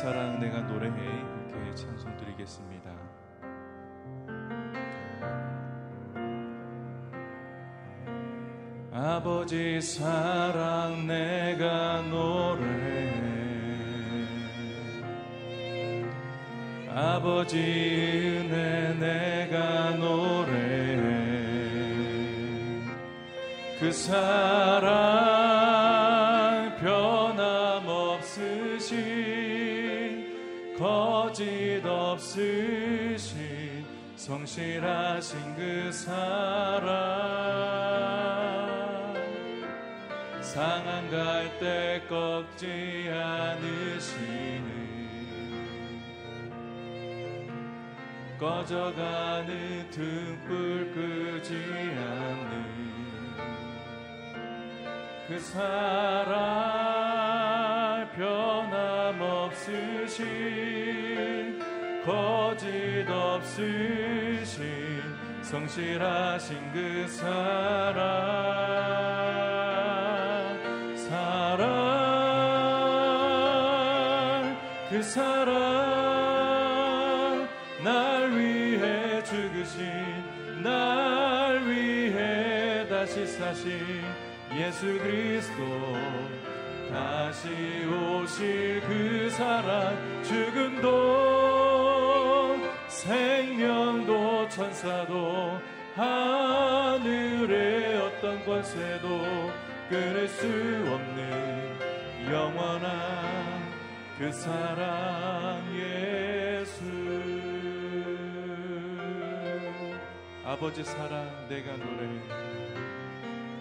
사랑 내가 노래해. 함께 찬송 드리겠습니다. 아버지 사랑 내가 노래해. 아버지 은혜 내가 노래해. 그 사랑 거짓 없으신 성실하신 그 사랑 상한 갈 때 꺾지 않으시는 꺼져가는 등불 끄지 않는 그 사랑 없으신 거짓 없으신 성실하신 그 사랑 사랑 그 사랑 날 위해 죽으신 날 위해 다시 사신 예수 그리스도 다시 오실 그 사랑 죽음도 생명도 천사도 하늘의 어떤 권세도 끊을 수 없는 영원한 그 사랑 예수. 아버지 사랑 내가 노래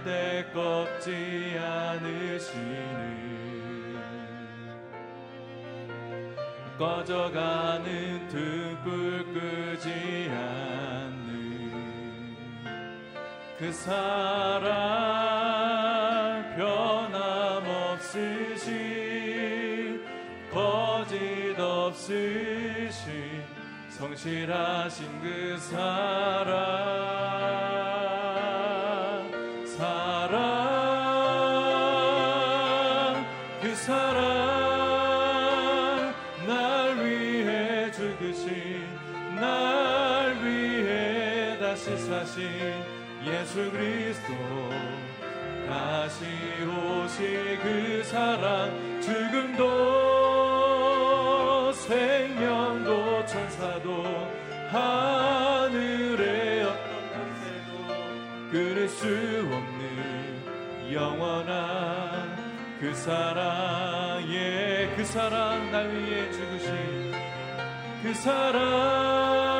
한 갈때 꺾지 않으시는 꺼져가는 등불 끄지 않는 그 사랑 변함없으신 거짓 없으신 성실하신 그 사랑 다시 오실 그 사랑 죽음도 생명도 천사도 하늘의 어떤 권세도 끊을 수 없는 영원한 그 사랑의 그 사랑 날 위해 죽으신 그 사랑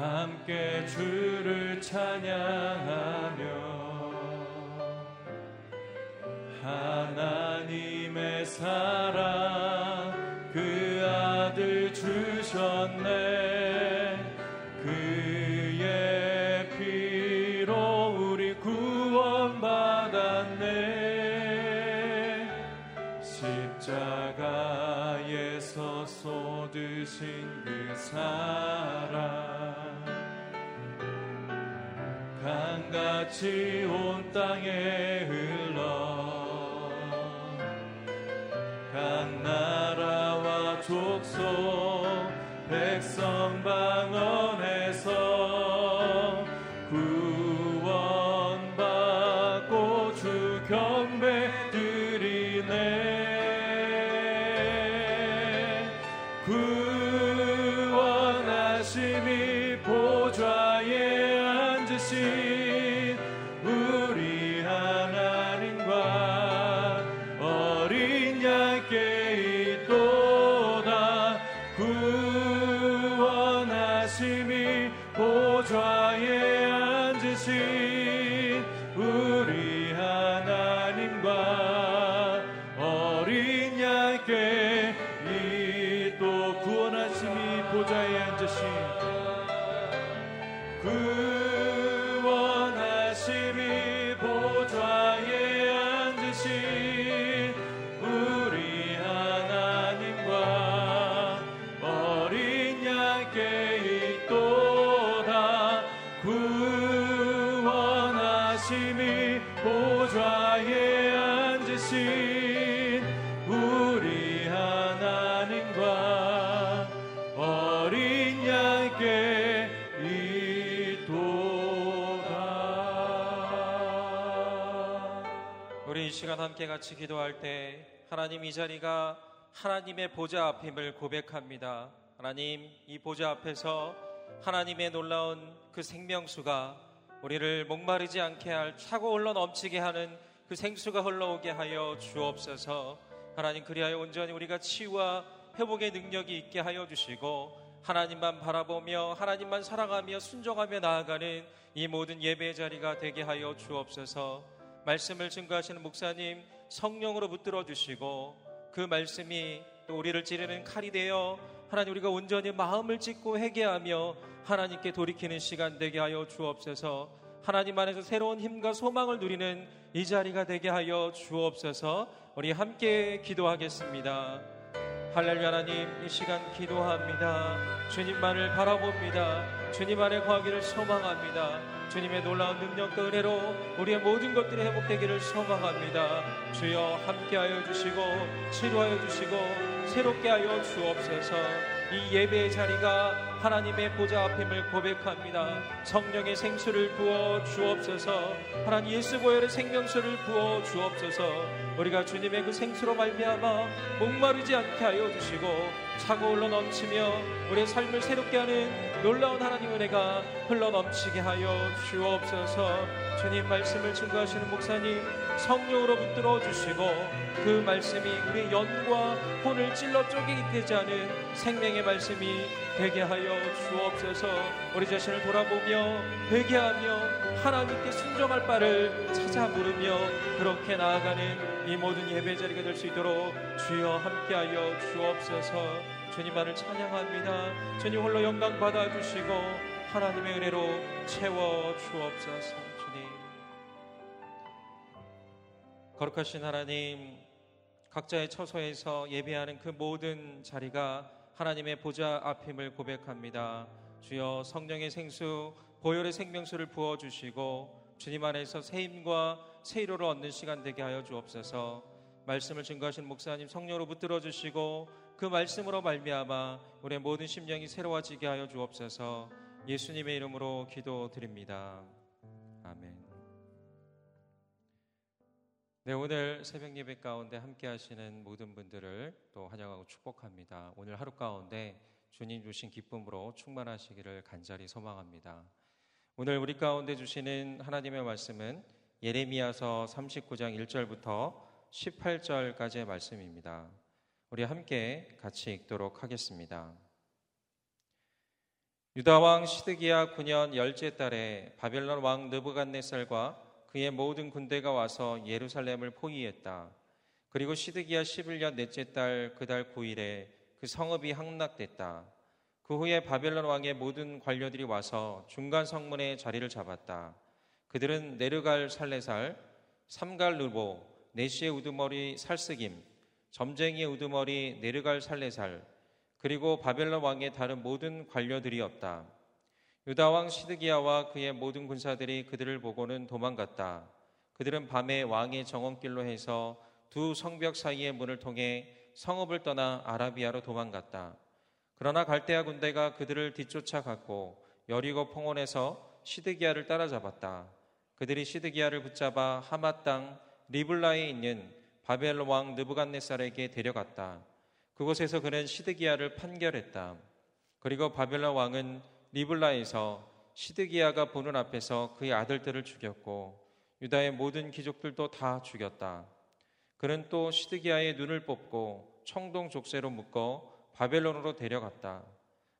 함께 주를 찬양하며 하나님의 사랑 그 아들 주셨네. 그의 피로 우리 구원받았네. 십자가에서 쏟으신 그 사랑 강같이 온 땅에 흘러 각 나라와 족속 백성 방언 함께 같이 기도할 때 하나님 이 자리가 하나님의 보좌 앞임을 고백합니다. 하나님 이 보좌 앞에서 하나님의 놀라운 그 생명수가 우리를 목마르지 않게 할 차고 흘러 넘치게 하는 그 생수가 흘러오게 하여 주옵소서. 하나님 그리하여 온전히 우리가 치유와 회복의 능력이 있게 하여 주시고 하나님만 바라보며 하나님만 사랑하며 순종하며 나아가는 이 모든 예배의 자리가 되게 하여 주옵소서. 말씀을 증거하시는 목사님 성령으로 붙들어 주시고 그 말씀이 또 우리를 찌르는 칼이 되어 하나님 우리가 온전히 마음을 찢고 회개하며 하나님께 돌이키는 시간 되게 하여 주옵소서. 하나님 안에서 새로운 힘과 소망을 누리는 이 자리가 되게 하여 주옵소서. 우리 함께 기도하겠습니다. 할렐루야 하나님 이 시간 기도합니다. 주님만을 바라봅니다. 주님 안에 거하기를 소망합니다. 주님의 놀라운 능력과 은혜로 우리의 모든 것들이 회복되기를 소망합니다. 주여 함께하여 주시고 치료하여 주시고 새롭게 하여 주옵소서. 이 예배의 자리가 하나님의 보좌 앞임을 고백합니다. 성령의 생수를 부어 주옵소서. 하나님 예수 보혈의 생명수를 부어 주옵소서. 우리가 주님의 그 생수로 말미암아 목마르지 않게 하여 주시고 차고 흘러 넘치며 우리의 삶을 새롭게 하는 놀라운 하나님 은혜가 흘러 넘치게 하여 주옵소서. 주님 말씀을 증거하시는 목사님 성령으로 붙들어 주시고 그 말씀이 우리의 영과 혼을 찔러 쪼개게 되지 않은 생명의 말씀이 되게 하여 주옵소서. 우리 자신을 돌아보며 회개하며 하나님께 순종할 바를 찾아 물으며 그렇게 나아가는 이 모든 예배 자리가 될 수 있도록 주여 함께하여 주옵소서. 주님만을 찬양합니다. 주님 홀로 영광 받아 주시고 하나님의 은혜로 채워 주옵소서. 거룩하신 하나님, 각자의 처소에서 예배하는 그 모든 자리가 하나님의 보좌 앞임을 고백합니다. 주여 성령의 생수, 보혈의 생명수를 부어 주시고 주님 안에서 새 힘과 새 위로를 얻는 시간 되게 하여 주옵소서. 말씀을 증거하신 목사님 성령으로 붙들어 주시고 그 말씀으로 말미암아 우리의 모든 심령이 새로워지게 하여 주옵소서. 예수님의 이름으로 기도드립니다. 네, 오늘 새벽 예배 가운데 함께 하시는 모든 분들을 또 환영하고 축복합니다. 오늘 하루 가운데 주님 주신 기쁨으로 충만하시기를 간절히 소망합니다. 오늘 우리 가운데 주시는 하나님의 말씀은 예레미야서 39장 1절부터 18절까지의 말씀입니다. 우리 함께 같이 읽도록 하겠습니다. 유다 왕 시드기야 9년 열째 달에 바벨론 왕 느부갓네살과 그의 모든 군대가 와서 예루살렘을 포위했다. 그리고 시드기야 11년 넷째 달 그달 9일에 그 성읍이 함락됐다. 그 후에 바벨론 왕의 모든 관료들이 와서 중간 성문에 자리를 잡았다. 그들은 내르갈 살레살, 삼갈 누보, 네시의 우두머리 살스김, 점쟁이의 우두머리 네르갈 살레살, 그리고 바벨론 왕의 다른 모든 관료들이었다. 유다 왕 시드기야와 그의 모든 군사들이 그들을 보고는 도망갔다. 그들은 밤에 왕의 정원길로 해서 두 성벽 사이의 문을 통해 성읍을 떠나 아라비아로 도망갔다. 그러나 갈대아 군대가 그들을 뒤쫓아갔고 여리고 평원에서 시드기야를 따라잡았다. 그들이 시드기야를 붙잡아 하맛 땅 리블라에 있는 바벨론 왕 느부갓네살에게 데려갔다. 그곳에서 그는 시드기야를 판결했다. 그리고 바벨론 왕은 리블라에서 시드기야가 보는 앞에서 그의 아들들을 죽였고 유다의 모든 귀족들도 다 죽였다. 그는 또 시드기야의 눈을 뽑고 청동 족쇄로 묶어 바벨론으로 데려갔다.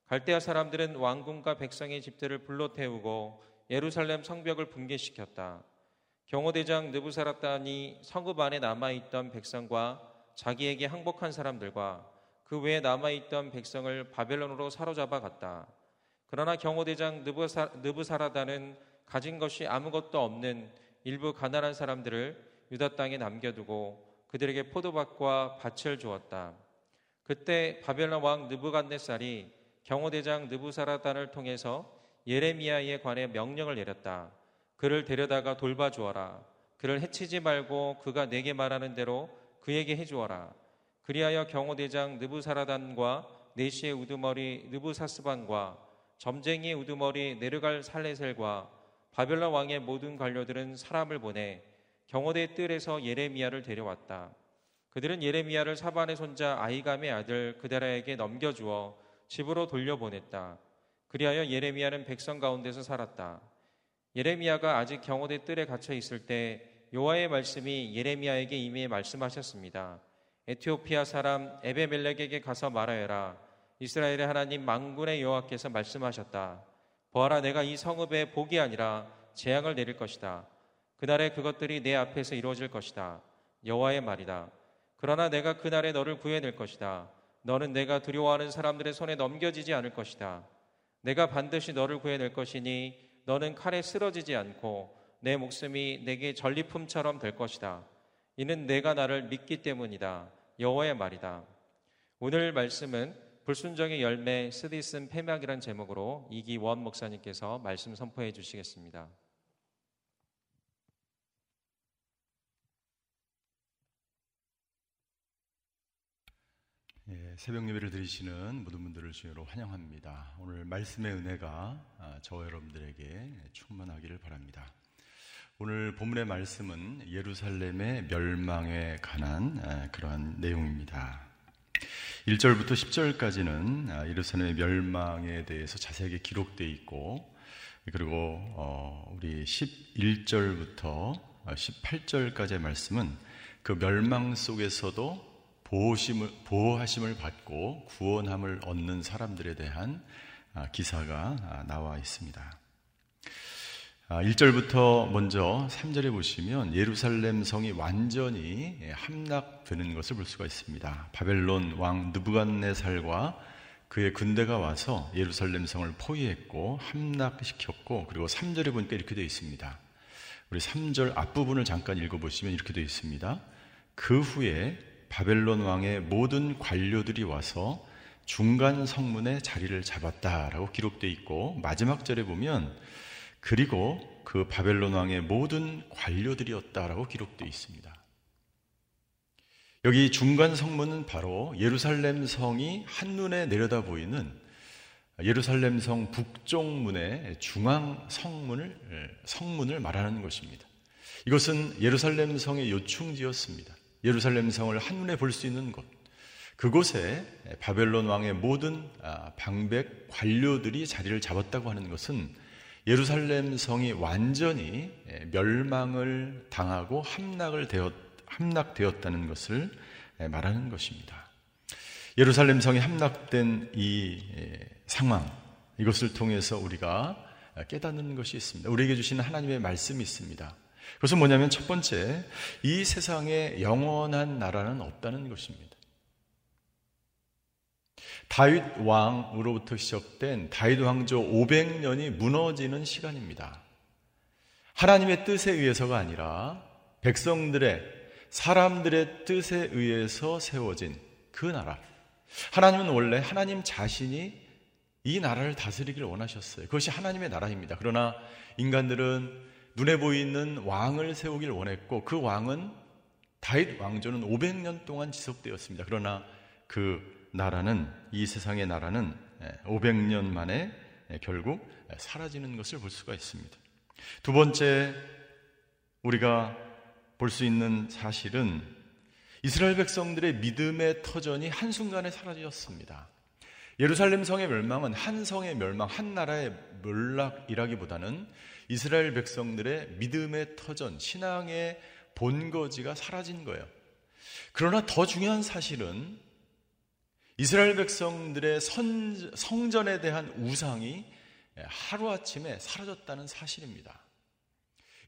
갈대아 사람들은 왕궁과 백성의 집들을 불러 태우고 예루살렘 성벽을 붕괴시켰다. 경호대장 느부사라단이 성읍 안에 남아있던 백성과 자기에게 항복한 사람들과 그 외에 남아있던 백성을 바벨론으로 사로잡아 갔다. 그러나 경호대장 느부사, 느부사라단은 가진 것이 아무것도 없는 일부 가난한 사람들을 유다 땅에 남겨두고 그들에게 포도밭과 밭을 주었다. 그때 바벨론 왕 느부갓네살이 경호대장 느부사라단을 통해서 예레미야에 관해 명령을 내렸다. 그를 데려다가 돌봐주어라. 그를 해치지 말고 그가 내게 말하는 대로 그에게 해주어라. 그리하여 경호대장 느부사라단과 네시의 우두머리 느부사스반과 점쟁이 우두머리 네르갈 살레셀과 바벨론 왕의 모든 관료들은 사람을 보내 경호대 뜰에서 예레미야를 데려왔다. 그들은 예레미야를 사반의 손자 아이감의 아들 그데라에게 넘겨주어 집으로 돌려보냈다. 그리하여 예레미야는 백성 가운데서 살았다. 예레미야가 아직 경호대 뜰에 갇혀 있을 때 여호와의 말씀이 예레미야에게 이미 말씀하셨습니다. 에티오피아 사람 에베멜렉에게 가서 말하여라. 이스라엘의 하나님 망군의 여호와께서 말씀하셨다. 보아라 내가 이 성읍에 복이 아니라 재앙을 내릴 것이다. 그날에 그것들이 내 앞에서 이루어질 것이다. 여호와의 말이다. 그러나 내가 그날에 너를 구해낼 것이다. 너는 내가 두려워하는 사람들의 손에 넘겨지지 않을 것이다. 내가 반드시 너를 구해낼 것이니 너는 칼에 쓰러지지 않고 내 목숨이 내게 전리품처럼 될 것이다. 이는 내가 나를 믿기 때문이다. 여호와의 말이다. 오늘 말씀은 불순종의 열매 스디슨 폐막이란 제목으로 이기원 목사님께서 말씀 선포해 주시겠습니다. 예, 새벽 예배를 드리시는 모든 분들을 주여로 환영합니다. 오늘 말씀의 은혜가 아, 저와 여러분들에게 충만하기를 바랍니다. 오늘 본문의 말씀은 예루살렘의 멸망에 관한 아, 그러한 내용입니다. 1절부터 10절까지는 아, 예루살렘의 멸망에 대해서 자세하게 기록되어 있고 그리고 어, 우리 11절부터 18절까지의 말씀은 그 멸망 속에서도 보호심을, 보호하심을 받고 구원함을 얻는 사람들에 대한 아, 기사가 아, 나와 있습니다. 1절부터 아, 먼저 3절에 보시면 예루살렘 성이 완전히 예, 함락되는 것을 볼 수가 있습니다. 바벨론 왕 느부갓네살과 그의 군대가 와서 예루살렘 성을 포위했고 함락시켰고 그리고 3절에 보니까 이렇게 되어 있습니다. 우리 3절 앞부분을 잠깐 읽어보시면 이렇게 되어 있습니다. 그 후에 바벨론 왕의 모든 관료들이 와서 중간 성문에 자리를 잡았다라고 기록되어 있고 마지막 절에 보면 그리고 그 바벨론 왕의 모든 관료들이었다라고 기록되어 있습니다. 여기 중간 성문은 바로 예루살렘 성이 한눈에 내려다 보이는 예루살렘 성 북쪽문의 중앙 성문을 성문을 말하는 것입니다. 이것은 예루살렘 성의 요충지였습니다. 예루살렘 성을 한눈에 볼 수 있는 곳. 그곳에 바벨론 왕의 모든 아, 방백 관료들이 자리를 잡았다고 하는 것은 예루살렘 성이 완전히 예, 멸망을 당하고 함락을 되었, 함락되었다는 것을 예, 말하는 것입니다. 예루살렘 성이 함락된 이 예, 상황, 이것을 통해서 우리가 깨닫는 것이 있습니다. 우리에게 주시는 하나님의 말씀이 있습니다. 그것은 뭐냐면 첫 번째, 이 세상에 영원한 나라는 없다는 것입니다. 다윗 왕으로부터 시작된 다윗 왕조 500년이 무너지는 시간입니다. 하나님의 뜻에 의해서가 아니라 백성들의 사람들의 뜻에 의해서 세워진 그 나라. 하나님은 원래 하나님 자신이 이 나라를 다스리기를 원하셨어요. 그것이 하나님의 나라입니다. 그러나 인간들은 눈에 보이는 왕을 세우길 원했고 그 왕은 다윗 왕조는 500년 동안 지속되었습니다. 그러나 그 나라는 이 세상의 나라는 500년 만에 결국 사라지는 것을 볼 수가 있습니다. 두 번째 우리가 볼 수 있는 사실은 이스라엘 백성들의 믿음의 터전이 한순간에 사라졌습니다. 예루살렘 성의 멸망은 한 성의 멸망, 한 나라의 멸락이라기보다는 이스라엘 백성들의 믿음의 터전, 신앙의 본거지가 사라진 거예요. 그러나 더 중요한 사실은 이스라엘 백성들의 선, 성전에 대한 우상이 하루아침에 사라졌다는 사실입니다.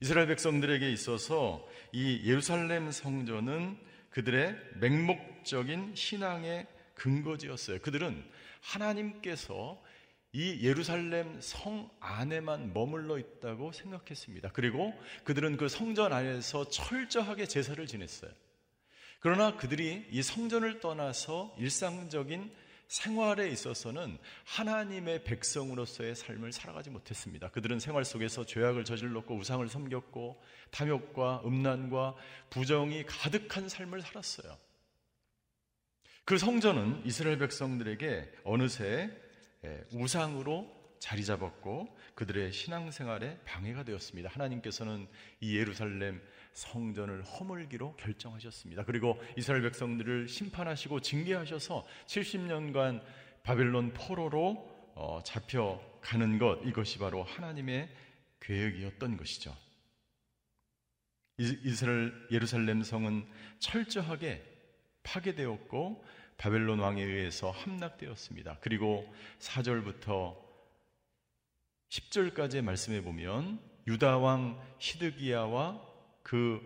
이스라엘 백성들에게 있어서 이 예루살렘 성전은 그들의 맹목적인 신앙의 근거지였어요. 그들은 하나님께서 이 예루살렘 성 안에만 머물러 있다고 생각했습니다. 그리고 그들은 그 성전 안에서 철저하게 제사를 지냈어요. 그러나 그들이 이 성전을 떠나서 일상적인 생활에 있어서는 하나님의 백성으로서의 삶을 살아가지 못했습니다. 그들은 생활 속에서 죄악을 저질렀고 우상을 섬겼고 탐욕과 음란과 부정이 가득한 삶을 살았어요. 그 성전은 이스라엘 백성들에게 어느새 우상으로 자리 잡았고 그들의 신앙생활에 방해가 되었습니다. 하나님께서는 이 예루살렘 성전을 허물기로 결정하셨습니다. 그리고 이스라엘 백성들을 심판하시고 징계하셔서 70년간 바벨론 포로로 어, 잡혀가는 것 이것이 바로 하나님의 계획이었던 것이죠. 이스라엘 예루살렘 성은 철저하게 파괴되었고 바벨론 왕에 의해서 함락되었습니다. 그리고 4절부터 10절까지의 말씀에 보면 유다 왕 시드기야와 그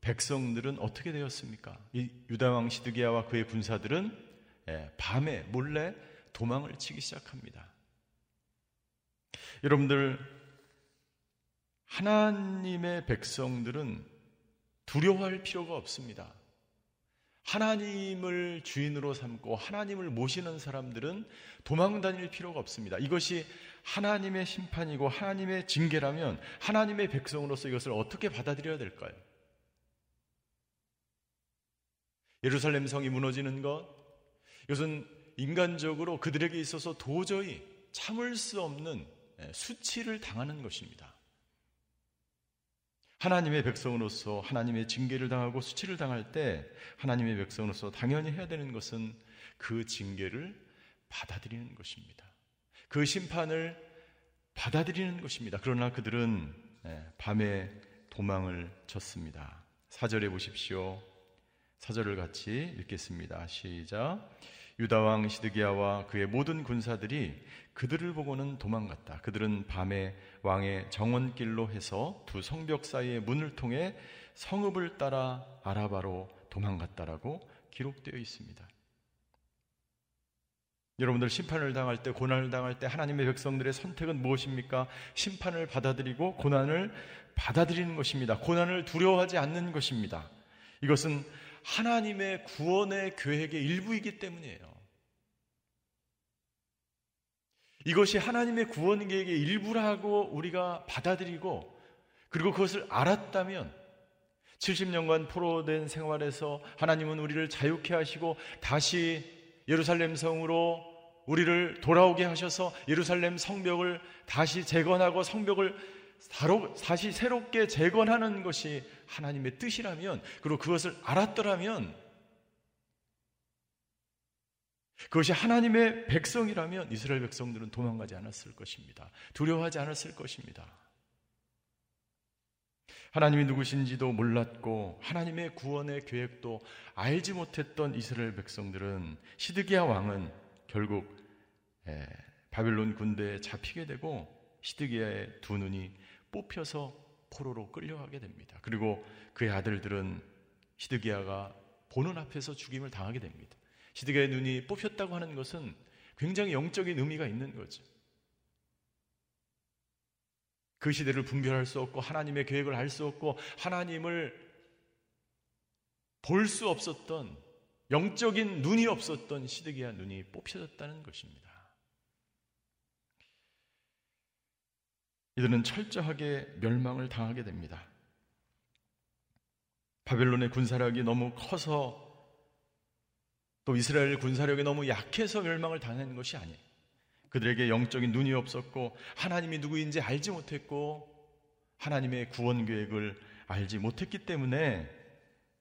백성들은 어떻게 되었습니까? 이 유다 왕 시드기야와 그의 군사들은 예, 밤에 몰래 도망을 치기 시작합니다. 여러분들 하나님의 백성들은 두려워할 필요가 없습니다. 하나님을 주인으로 삼고 하나님을 모시는 사람들은 도망 다닐 필요가 없습니다. 이것이 하나님의 심판이고 하나님의 징계라면 하나님의 백성으로서 이것을 어떻게 받아들여야 될까요? 예루살렘 성이 무너지는 것, 이것은 인간적으로 그들에게 있어서 도저히 참을 수 없는 예, 수치를 당하는 것입니다. 하나님의 백성으로서 하나님의 징계를 당하고 수치를 당할 때 하나님의 백성으로서 당연히 해야 되는 것은 그 징계를 받아들이는 것입니다. 그 심판을 받아들이는 것입니다. 그러나 그들은 네, 밤에 도망을 쳤습니다. 사절에 보십시오. 사절을 같이 읽겠습니다. 시작. 유다왕 시드기야와 그의 모든 군사들이 그들을 보고는 도망갔다. 그들은 밤에 왕의 정원길로 해서 두 성벽 사이의 문을 통해 성읍을 따라 아라바로 도망갔다라고 기록되어 있습니다. 여러분들 심판을 당할 때, 고난을 당할 때 하나님의 백성들의 선택은 무엇입니까? 심판을 받아들이고 고난을 받아들이는 것입니다. 고난을 두려워하지 않는 것입니다. 이것은 하나님의 구원의 계획의 일부이기 때문이에요. 이것이 하나님의 구원 계획의 일부라고 우리가 받아들이고 그리고 그것을 알았다면 70년간 포로된 생활에서 하나님은 우리를 자유케 하시고 다시 예루살렘 성으로 우리를 돌아오게 하셔서 예루살렘 성벽을 다시 재건하고 성벽을 다시 새롭게 재건하는 것이 하나님의 뜻이라면 그리고 그것을 알았더라면 그것이 하나님의 백성이라면 이스라엘 백성들은 도망가지 않았을 것입니다. 두려워하지 않았을 것입니다. 하나님이 누구신지도 몰랐고 하나님의 구원의 계획도 알지 못했던 이스라엘 백성들은 시드기야 왕은 결국 바빌론 군대에 잡히게 되고 시드기야의 두 눈이 뽑혀서 포로로 끌려가게 됩니다. 그리고 그의 아들들은 시드기야가 보는 앞에서 죽임을 당하게 됩니다. 시드기야의 눈이 뽑혔다고 하는 것은 굉장히 영적인 의미가 있는 거죠. 그 시대를 분별할 수 없고 하나님의 계획을 알 수 없고 하나님을 볼 수 없었던 영적인 눈이 없었던 시드기야 눈이 뽑혀졌다는 것입니다. 이들은 철저하게 멸망을 당하게 됩니다. 바벨론의 군사력이 너무 커서 또 이스라엘 군사력이 너무 약해서 멸망을 당한 것이 아니에요. 그들에게 영적인 눈이 없었고 하나님이 누구인지 알지 못했고 하나님의 구원 계획을 알지 못했기 때문에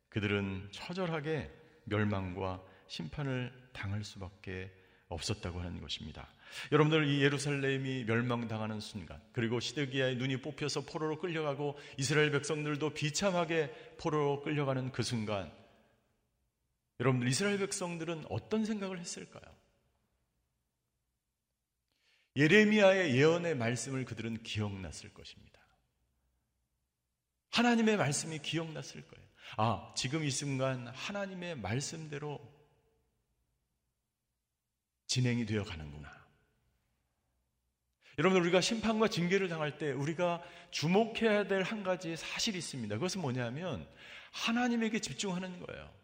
그들은 처절하게 멸망과 심판을 당할 수밖에 없었다고 하는 것입니다. 여러분들 이 예루살렘이 멸망당하는 순간 그리고 시드기야의 눈이 뽑혀서 포로로 끌려가고 이스라엘 백성들도 비참하게 포로로 끌려가는 그 순간 여러분들 이스라엘 백성들은 어떤 생각을 했을까요? 예레미야의 예언의 말씀을 그들은 기억났을 것입니다. 하나님의 말씀이 기억났을 거예요. 아, 지금 이 순간 하나님의 말씀대로 진행이 되어 가는구나. 여러분, 우리가 심판과 징계를 당할 때 우리가 주목해야 될 한 가지 사실이 있습니다. 그것은 뭐냐면 하나님에게 집중하는 거예요.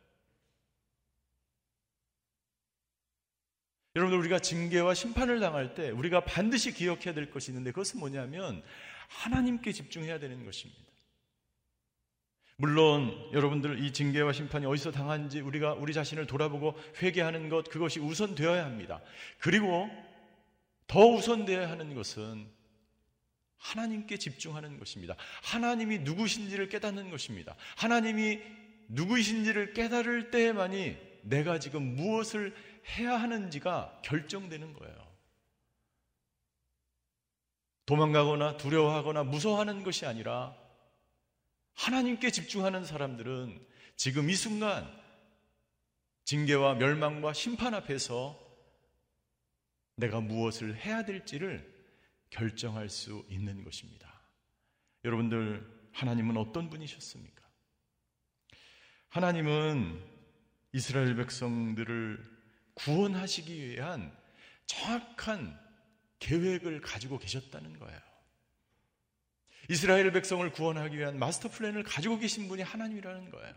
여러분들 우리가 징계와 심판을 당할 때 우리가 반드시 기억해야 될 것이 있는데 그것은 뭐냐면 하나님께 집중해야 되는 것입니다. 물론 여러분들 이 징계와 심판이 어디서 당한지 우리가 우리 자신을 돌아보고 회개하는 것 그것이 우선되어야 합니다. 그리고 더 우선되어야 하는 것은 하나님께 집중하는 것입니다. 하나님이 누구신지를 깨닫는 것입니다. 하나님이 누구이신지를 깨달을 때만이 내가 지금 무엇을 해야 하는지가 결정되는 거예요. 도망가거나 두려워하거나 무서워하는 것이 아니라 하나님께 집중하는 사람들은 지금 이 순간 징계와 멸망과 심판 앞에서 내가 무엇을 해야 될지를 결정할 수 있는 것입니다. 여러분들, 하나님은 어떤 분이셨습니까? 하나님은 이스라엘 백성들을 구원하시기 위한 정확한 계획을 가지고 계셨다는 거예요. 이스라엘 백성을 구원하기 위한 마스터 플랜을 가지고 계신 분이 하나님이라는 거예요.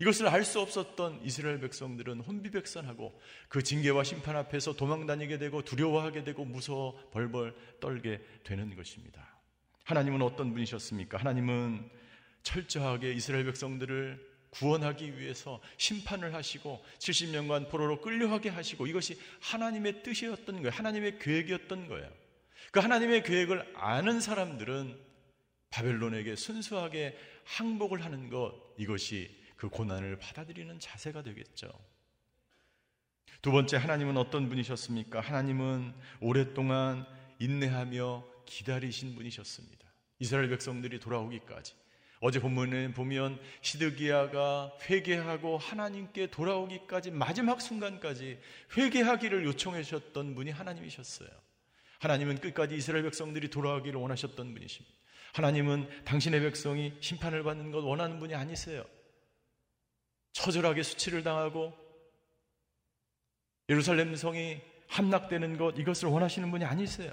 이것을 알 수 없었던 이스라엘 백성들은 혼비백산하고 그 징계와 심판 앞에서 도망다니게 되고 두려워하게 되고 무서워 벌벌 떨게 되는 것입니다. 하나님은 어떤 분이셨습니까? 하나님은 철저하게 이스라엘 백성들을 구원하기 위해서 심판을 하시고 70년간 포로로 끌려가게 하시고 이것이 하나님의 뜻이었던 거예요. 하나님의 계획이었던 거예요. 그 하나님의 계획을 아는 사람들은 바벨론에게 순수하게 항복을 하는 것 이것이 그 고난을 받아들이는 자세가 되겠죠. 두 번째 하나님은 어떤 분이셨습니까? 하나님은 오랫동안 인내하며 기다리신 분이셨습니다. 이스라엘 백성들이 돌아오기까지 어제 본문에 보면 시드기야가 회개하고 하나님께 돌아오기까지 마지막 순간까지 회개하기를 요청하셨던 분이 하나님이셨어요. 하나님은 끝까지 이스라엘 백성들이 돌아가기를 원하셨던 분이십니다. 하나님은 당신의 백성이 심판을 받는 것 원하는 분이 아니세요. 처절하게 수치를 당하고 예루살렘 성이 함락되는 것 이것을 원하시는 분이 아니세요.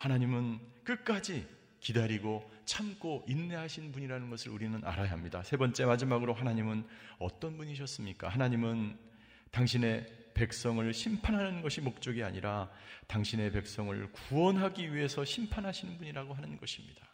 하나님은 끝까지 기다리고 참고 인내하신 분이라는 것을 우리는 알아야 합니다. 세 번째 마지막으로 하나님은 어떤 분이셨습니까? 하나님은 당신의 백성을 심판하는 것이 목적이 아니라 당신의 백성을 구원하기 위해서 심판하시는 분이라고 하는 것입니다.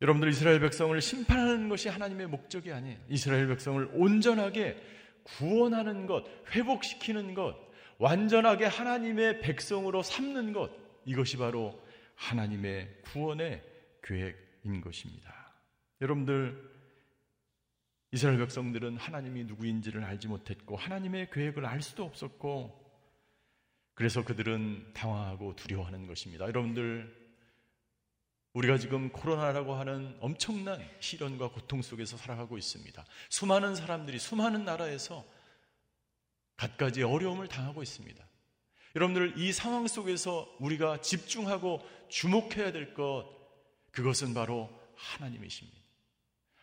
여러분들 이스라엘 백성을 심판하는 것이 하나님의 목적이 아니에요. 이스라엘 백성을 온전하게 구원하는 것, 회복시키는 것, 완전하게 하나님의 백성으로 삼는 것, 이것이 바로 하나님의 구원의 계획인 것입니다. 여러분들 이스라엘 백성들은 하나님이 누구인지를 알지 못했고 하나님의 계획을 알 수도 없었고 그래서 그들은 당황하고 두려워하는 것입니다. 여러분들 우리가 지금 코로나라고 하는 엄청난 시련과 고통 속에서 살아가고 있습니다. 수많은 사람들이 수많은 나라에서 갖가지 어려움을 당하고 있습니다. 여러분들 이 상황 속에서 우리가 집중하고 주목해야 될 것, 그것은 바로 하나님이십니다.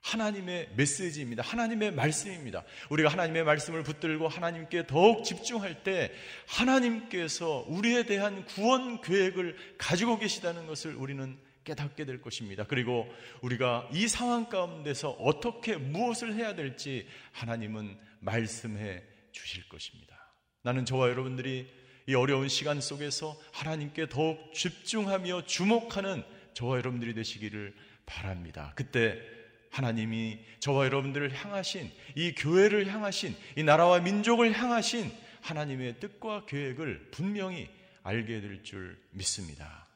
하나님의 메시지입니다. 하나님의 말씀입니다. 우리가 하나님의 말씀을 붙들고 하나님께 더욱 집중할 때 하나님께서 우리에 대한 구원 계획을 가지고 계시다는 것을 우리는 깨닫게 될 것입니다. 그리고 우리가 이 상황 가운데서 어떻게 무엇을 해야 될지 하나님은 말씀해 주실 것입니다. 나는 저와 여러분들이 이 어려운 시간 속에서 하나님께 더욱 집중하며 주목하는 저와 여러분들이 되시기를 바랍니다. 그때 하나님이 저와 여러분들을 향하신 이 교회를 향하신 이 나라와 민족을 향하신 하나님의 뜻과 계획을 분명히 알게 될 줄 믿습니다.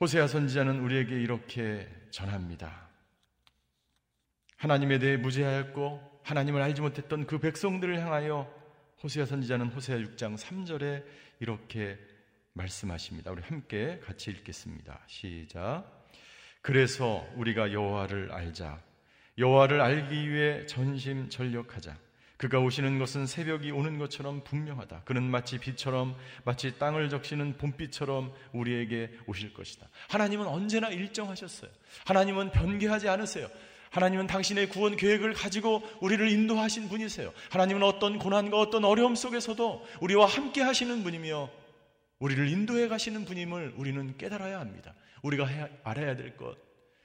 호세아 선지자는 우리에게 이렇게 전합니다. 하나님에 대해 무죄하였고 하나님을 알지 못했던 그 백성들을 향하여 호세아 선지자는 호세아 6장 3절에 이렇게 말씀하십니다. 우리 함께 같이 읽겠습니다. 시작. 그래서 우리가 여호와를 알자. 여호와를 알기 위해 전심 전력하자. 그가 오시는 것은 새벽이 오는 것처럼 분명하다. 그는 마치 빛처럼 마치 땅을 적시는 봄비처럼 우리에게 오실 것이다. 하나님은 언제나 일정하셨어요. 하나님은 변개하지 않으세요. 하나님은 당신의 구원 계획을 가지고 우리를 인도하신 분이세요. 하나님은 어떤 고난과 어떤 어려움 속에서도 우리와 함께 하시는 분이며 우리를 인도해 가시는 분임을 우리는 깨달아야 합니다. 우리가 해야, 알아야 될 것,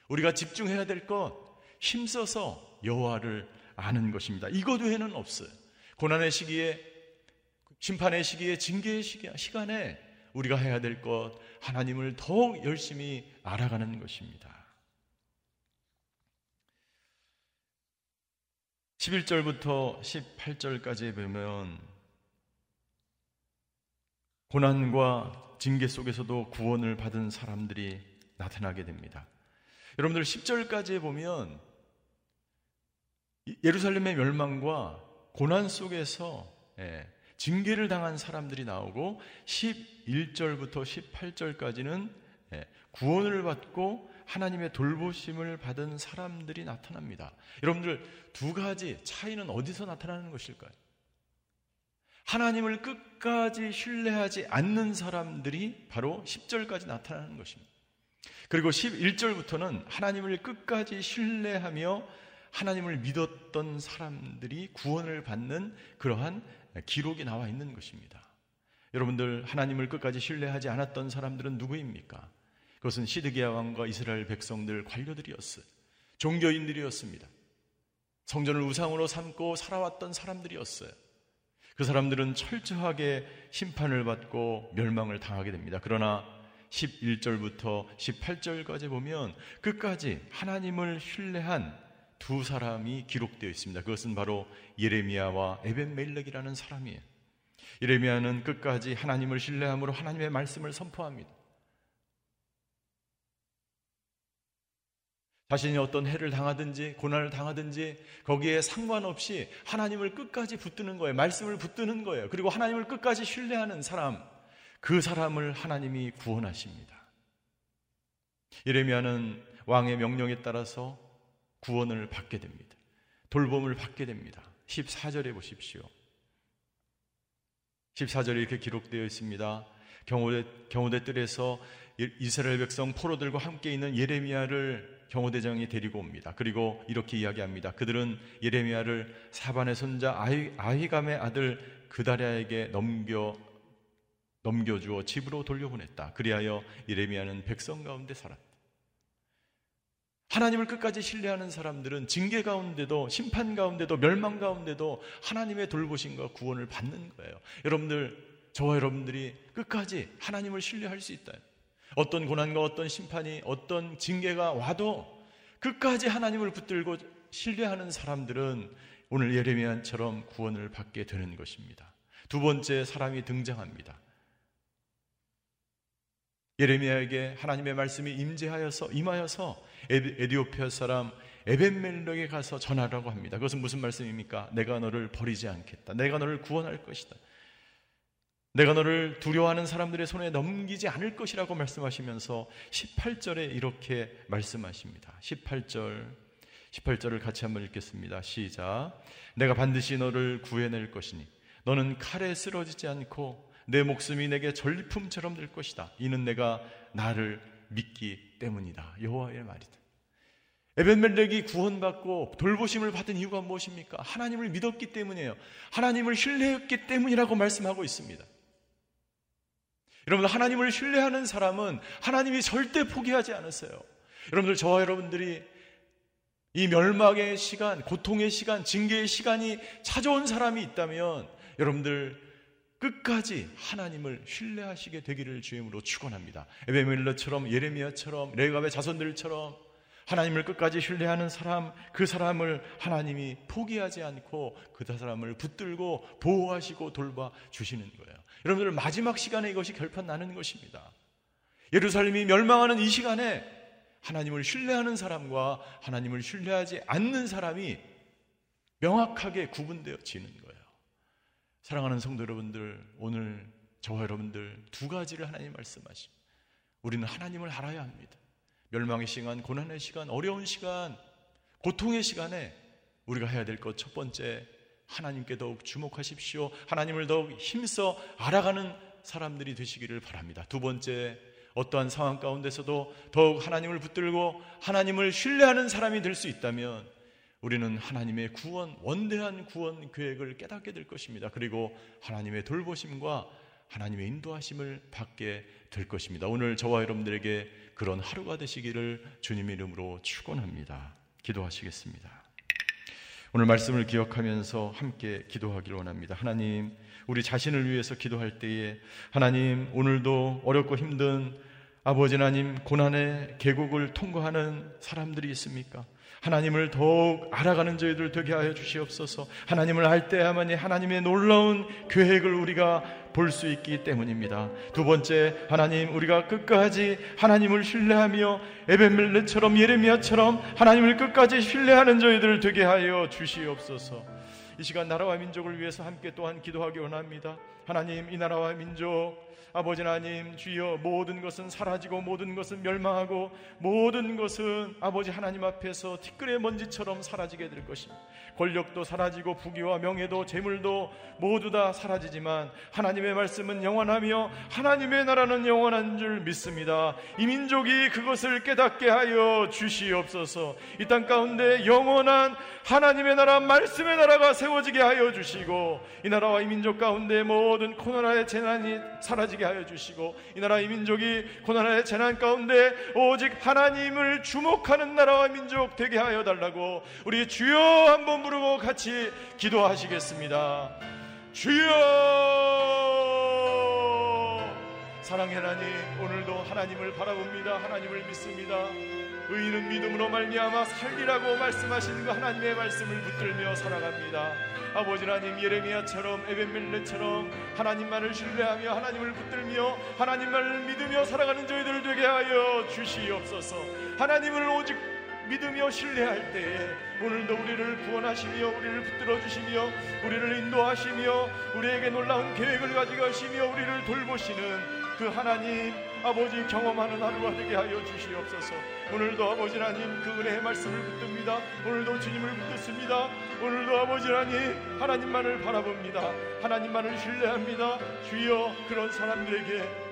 우리가 집중해야 될 것, 힘써서 여호와를 아는 것입니다. 이것 외에는 없어요. 고난의 시기에, 심판의 시기에, 징계의 시간에 우리가 해야 될 것, 하나님을 더욱 열심히 알아가는 것입니다. 11절부터 18절까지 보면 고난과 징계 속에서도 구원을 받은 사람들이 나타나게 됩니다. 여러분들 10절까지 보면 예루살렘의 멸망과 고난 속에서 예, 징계를 당한 사람들이 나오고 11절부터 18절까지는 예, 구원을 받고 하나님의 돌보심을 받은 사람들이 나타납니다. 여러분들 두 가지 차이는 어디서 나타나는 것일까요? 하나님을 끝까지 신뢰하지 않는 사람들이 바로 10절까지 나타나는 것입니다. 그리고 11절부터는 하나님을 끝까지 신뢰하며 하나님을 믿었던 사람들이 구원을 받는 그러한 기록이 나와 있는 것입니다. 여러분들 하나님을 끝까지 신뢰하지 않았던 사람들은 누구입니까? 그것은 시드기야 왕과 이스라엘 백성들 관료들이었어요. 종교인들이었습니다. 성전을 우상으로 삼고 살아왔던 사람들이었어요. 그 사람들은 철저하게 심판을 받고 멸망을 당하게 됩니다. 그러나 11절부터 18절까지 보면 끝까지 하나님을 신뢰한 두 사람이 기록되어 있습니다. 그것은 바로 예레미야와 에벤멜렉이라는 사람이에요. 예레미야는 끝까지 하나님을 신뢰함으로 하나님의 말씀을 선포합니다. 자신이 어떤 해를 당하든지 고난을 당하든지 거기에 상관없이 하나님을 끝까지 붙드는 거예요. 말씀을 붙드는 거예요. 그리고 하나님을 끝까지 신뢰하는 사람, 그 사람을 하나님이 구원하십니다. 예레미야는 왕의 명령에 따라서 구원을 받게 됩니다. 돌봄을 받게 됩니다. 14절에 보십시오. 14절에 이렇게 기록되어 있습니다. 경호대, 경호대 뜰에서 이스라엘 백성 포로들과 함께 있는 예레미야를 경호대장이 데리고 옵니다. 그리고 이렇게 이야기합니다. 그들은 예레미야를 사반의 손자 아히, 아히감의 아들 그다랴에게 넘겨 넘겨주어 집으로 돌려보냈다. 그리하여 예레미야는 백성 가운데 살았다. 하나님을 끝까지 신뢰하는 사람들은 징계 가운데도 심판 가운데도 멸망 가운데도 하나님의 돌보심과 구원을 받는 거예요. 여러분들 저와 여러분들이 끝까지 하나님을 신뢰할 수 있다. 어떤 고난과 어떤 심판이 어떤 징계가 와도 끝까지 하나님을 붙들고 신뢰하는 사람들은 오늘 예레미야처럼 구원을 받게 되는 것입니다. 두 번째 사람이 등장합니다. 예레미야에게 하나님의 말씀이 임재하여서 임하여서 에디오피아 사람 에벤멜렉에 가서 전하라고 합니다. 그것은 무슨 말씀입니까? 내가 너를 버리지 않겠다. 내가 너를 구원할 것이다. 내가 너를 두려워하는 사람들의 손에 넘기지 않을 것이라고 말씀하시면서 18절에 이렇게 말씀하십니다. 18절, 18절을 같이 한번 읽겠습니다. 시작. 내가 반드시 너를 구해낼 것이니 너는 칼에 쓰러지지 않고 내 목숨이 내게 전리품처럼 될 것이다. 이는 내가 나를 믿기 때문이다. 여호와의 말이다. 에벤멜렉이 구원받고 돌보심을 받은 이유가 무엇입니까? 하나님을 믿었기 때문이에요. 하나님을 신뢰했기 때문이라고 말씀하고 있습니다. 여러분들 하나님을 신뢰하는 사람은 하나님이 절대 포기하지 않았어요. 여러분들 저와 여러분들이 이 멸망의 시간, 고통의 시간, 징계의 시간이 찾아온 사람이 있다면 여러분들 끝까지 하나님을 신뢰하시게 되기를 주임으로 축원합니다. 에베밀러처럼 예레미야처럼 레갑의 자손들처럼 하나님을 끝까지 신뢰하는 사람, 그 사람을 하나님이 포기하지 않고 그 사람을 붙들고 보호하시고 돌봐 주시는 거예요. 여러분들 마지막 시간에 이것이 결판 나는 것입니다. 예루살렘이 멸망하는 이 시간에 하나님을 신뢰하는 사람과 하나님을 신뢰하지 않는 사람이 명확하게 구분되어지는 거예요. 사랑하는 성도 여러분들, 오늘 저와 여러분들 두 가지를 하나님 말씀하십니다. 우리는 하나님을 알아야 합니다. 멸망의 시간, 고난의 시간, 어려운 시간, 고통의 시간에 우리가 해야 될 것 첫 번째, 하나님께 더욱 주목하십시오. 하나님을 더욱 힘써 알아가는 사람들이 되시기를 바랍니다. 두 번째, 어떠한 상황 가운데서도 더욱 하나님을 붙들고 하나님을 신뢰하는 사람이 될 수 있다면 우리는 하나님의 구원, 원대한 구원 계획을 깨닫게 될 것입니다. 그리고 하나님의 돌보심과 하나님의 인도하심을 받게 될 것입니다. 오늘 저와 여러분들에게 그런 하루가 되시기를 주님 이름으로 축원합니다. 기도하시겠습니다. 오늘 말씀을 기억하면서 함께 기도하기를 원합니다. 하나님, 우리 자신을 위해서 기도할 때에 하나님, 오늘도 어렵고 힘든 아버지 하나님 고난의 계곡을 통과하는 사람들이 있습니까? 하나님을 더욱 알아가는 저희들 되게 하여 주시옵소서. 하나님을 알 때야만이 하나님의 놀라운 계획을 우리가 볼 수 있기 때문입니다. 두 번째, 하나님 우리가 끝까지 하나님을 신뢰하며 에벤멜레처럼 예레미야처럼 하나님을 끝까지 신뢰하는 저희들 되게 하여 주시옵소서. 이 시간 나라와 민족을 위해서 함께 또한 기도하기 원합니다. 하나님 이 나라와 민족 아버지 하나님 주여 모든 것은 사라지고 모든 것은 멸망하고 모든 것은 아버지 하나님 앞에서 티끌의 먼지처럼 사라지게 될 것입니다. 권력도 사라지고 부귀와 명예도 재물도 모두 다 사라지지만 하나님의 말씀은 영원하며 하나님의 나라는 영원한 줄 믿습니다. 이 민족이 그것을 깨닫게 하여 주시옵소서. 이 땅 가운데 영원한 하나님의 나라 말씀의 나라가 세워지게 하여 주시고 이 나라와 이 민족 가운데 모든 코로나의 재난이 사라지게 하여 주시고 이 나라 이 민족이 고난의 재난 가운데 오직 하나님을 주목하는 나라와 민족 되게 하여 달라고 우리 주여 한번 부르고 같이 기도하시겠습니다. 주여 사랑의 하나님 오늘도 하나님을 바라봅니다. 하나님을 믿습니다. 의인은 믿음으로 말미암아 살리라고 말씀하신 그 하나님의 말씀을 붙들며 살아갑니다. 아버지 하나님 예레미야처럼 에벤멜레처럼 하나님만을 신뢰하며 하나님을 붙들며 하나님만을 믿으며 살아가는 저희들 되게 하여 주시옵소서. 하나님을 오직 믿으며 신뢰할 때에 오늘도 우리를 구원하시며 우리를 붙들어 주시며 우리를 인도하시며 우리에게 놀라운 계획을 가지고 하시며 우리를 돌보시는 그 하나님 아버지 경험하는 하루가 되게 하여 주시옵소서. 오늘도 아버지 하나님 그 은혜의 말씀을 붙듭니다. 오늘도 주님을 붙듭니다. 오늘도 아버지 하나님 하나님만을 바라봅니다. 하나님만을 신뢰합니다. 주여 그런 사람들에게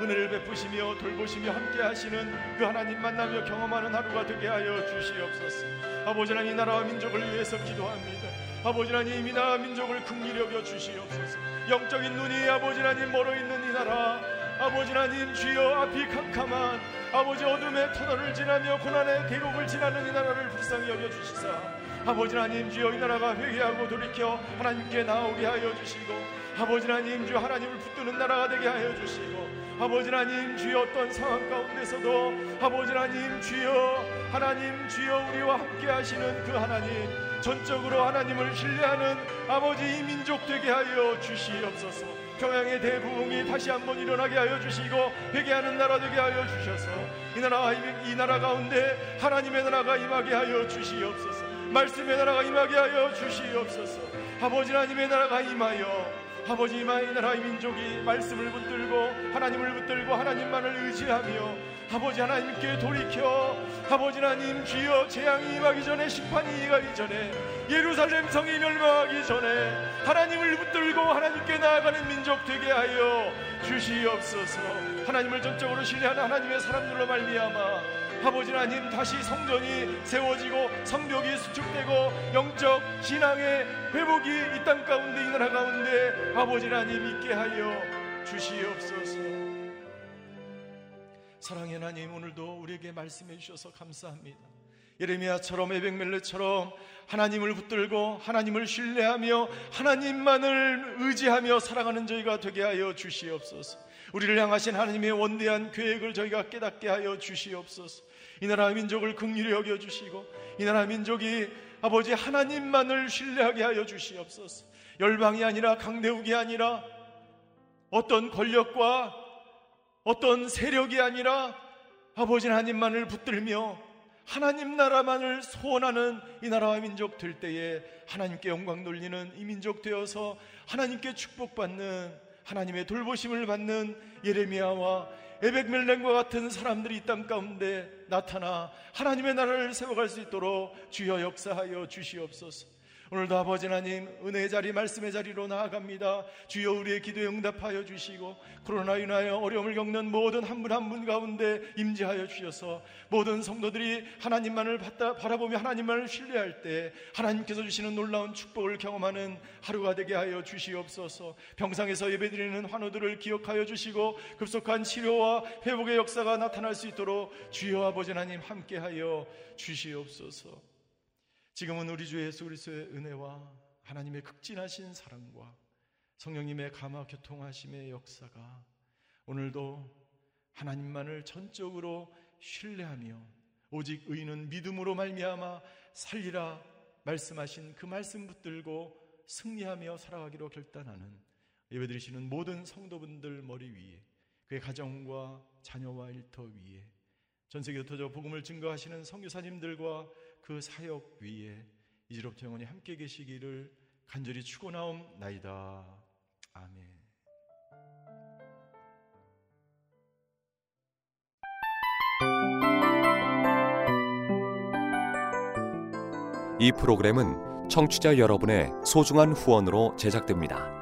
은혜를 베푸시며 돌보시며 함께 하시는 그 하나님 만나며 경험하는 하루가 되게 하여 주시옵소서. 아버지 하나님 이 나라와 민족을 위해서 기도합니다. 아버지 하나님 이 나라 민족을 긍휼히 여겨 주시옵소서. 영적인 눈이 아버지 하나님 멀어 있는 이 나라 아버지 하나님 주여 앞이 캄캄한 아버지 어둠의 터널을 지나며 고난의 계곡을 지나는 이 나라를 불쌍히 여겨 주시사 아버지 하나님 주여 이 나라가 회개하고 돌이켜 하나님께 나오게 하여 주시고 아버지 하나님 주여 하나님을 붙드는 나라가 되게 하여 주시고 아버지 하나님 주여 어떤 상황 가운데서도 아버지 하나님 주여 하나님 주여 우리와 함께 하시는 그 하나님 전적으로 하나님을 신뢰하는 아버지 이 민족 되게 하여 주시옵소서. 평양의 대부흥이 다시 한번 일어나게 하여 주시고 회개하는 나라 되게 하여 주셔서 이 나라 이 나라 가운데 하나님의 나라가 임하게 하여 주시옵소서. 말씀의 나라가 임하게 하여 주시옵소서. 아버지 하나님의 나라가 임하여 아버지 이 나라의 민족이 말씀을 붙들고 하나님을 붙들고 하나님만을 의지하며 아버지 하나님께 돌이켜 아버지 하나님 주여 재앙이 임하기 전에 심판이 임하기 전에 예루살렘 성이 멸망하기 전에 하나님을 붙들고 하나님께 나아가는 민족 되게 하여 주시옵소서. 하나님을 전적으로 신뢰하는 하나님의 사람들로 말미암아 아버지 하나님 다시 성전이 세워지고 성벽이 수축되고 영적 신앙의 회복이 이 땅 가운데 이 나라 가운데 아버지 하나님 있게 하여 주시옵소서 사랑의 하나님 오늘도 우리에게 말씀해 주셔서 감사합니다 예레미야처럼 에백멜레처럼 하나님을 붙들고 하나님을 신뢰하며 하나님만을 의지하며 살아가는 저희가 되게 하여 주시옵소서. 우리를 향하신 하나님의 원대한 계획을 저희가 깨닫게 하여 주시옵소서. 이 나라 민족을 극률히 여겨 주시고 이 나라 민족이 아버지 하나님만을 신뢰하게 하여 주시옵소서. 열방이 아니라 강대국이 아니라 어떤 권력과 어떤 세력이 아니라 아버지 하나님만을 붙들며 하나님 나라만을 소원하는 이 나라와 민족 될 때에 하나님께 영광 돌리는 이 민족 되어서 하나님께 축복받는 하나님의 돌보심을 받는 예레미야와 에벡멜렌과 같은 사람들이 이 땅 가운데 나타나 하나님의 나라를 세워갈 수 있도록 주여 역사하여 주시옵소서. 오늘도 아버지 하나님 은혜의 자리 말씀의 자리로 나아갑니다. 주여 우리의 기도에 응답하여 주시고 코로나 인하여 어려움을 겪는 모든 한 분 한 분 가운데 임재하여 주셔서 모든 성도들이 하나님만을 받다, 바라보며 하나님만을 신뢰할 때 하나님께서 주시는 놀라운 축복을 경험하는 하루가 되게 하여 주시옵소서. 병상에서 예배드리는 환우들을 기억하여 주시고 급속한 치료와 회복의 역사가 나타날 수 있도록 주여 아버지 하나님 함께하여 주시옵소서. 지금은 우리 주 예수 그리스도의 은혜와 하나님의 극진하신 사랑과 성령님의 감화 교통하심의 역사가 오늘도 하나님만을 전적으로 신뢰하며 오직 의인은 믿음으로 말미암아 살리라 말씀하신 그 말씀 붙들고 승리하며 살아가기로 결단하는 예배드리시는 모든 성도분들 머리 위에 그의 가정과 자녀와 일터 위에 전 세계 흩어져 복음을 증거하시는 성교사님들과 그 사역 위에 이제로부터 영원히 함께 계시기를 간절히 축원하옵나이다. 아멘. 이 프로그램은 청취자 여러분의 소중한 후원으로 제작됩니다.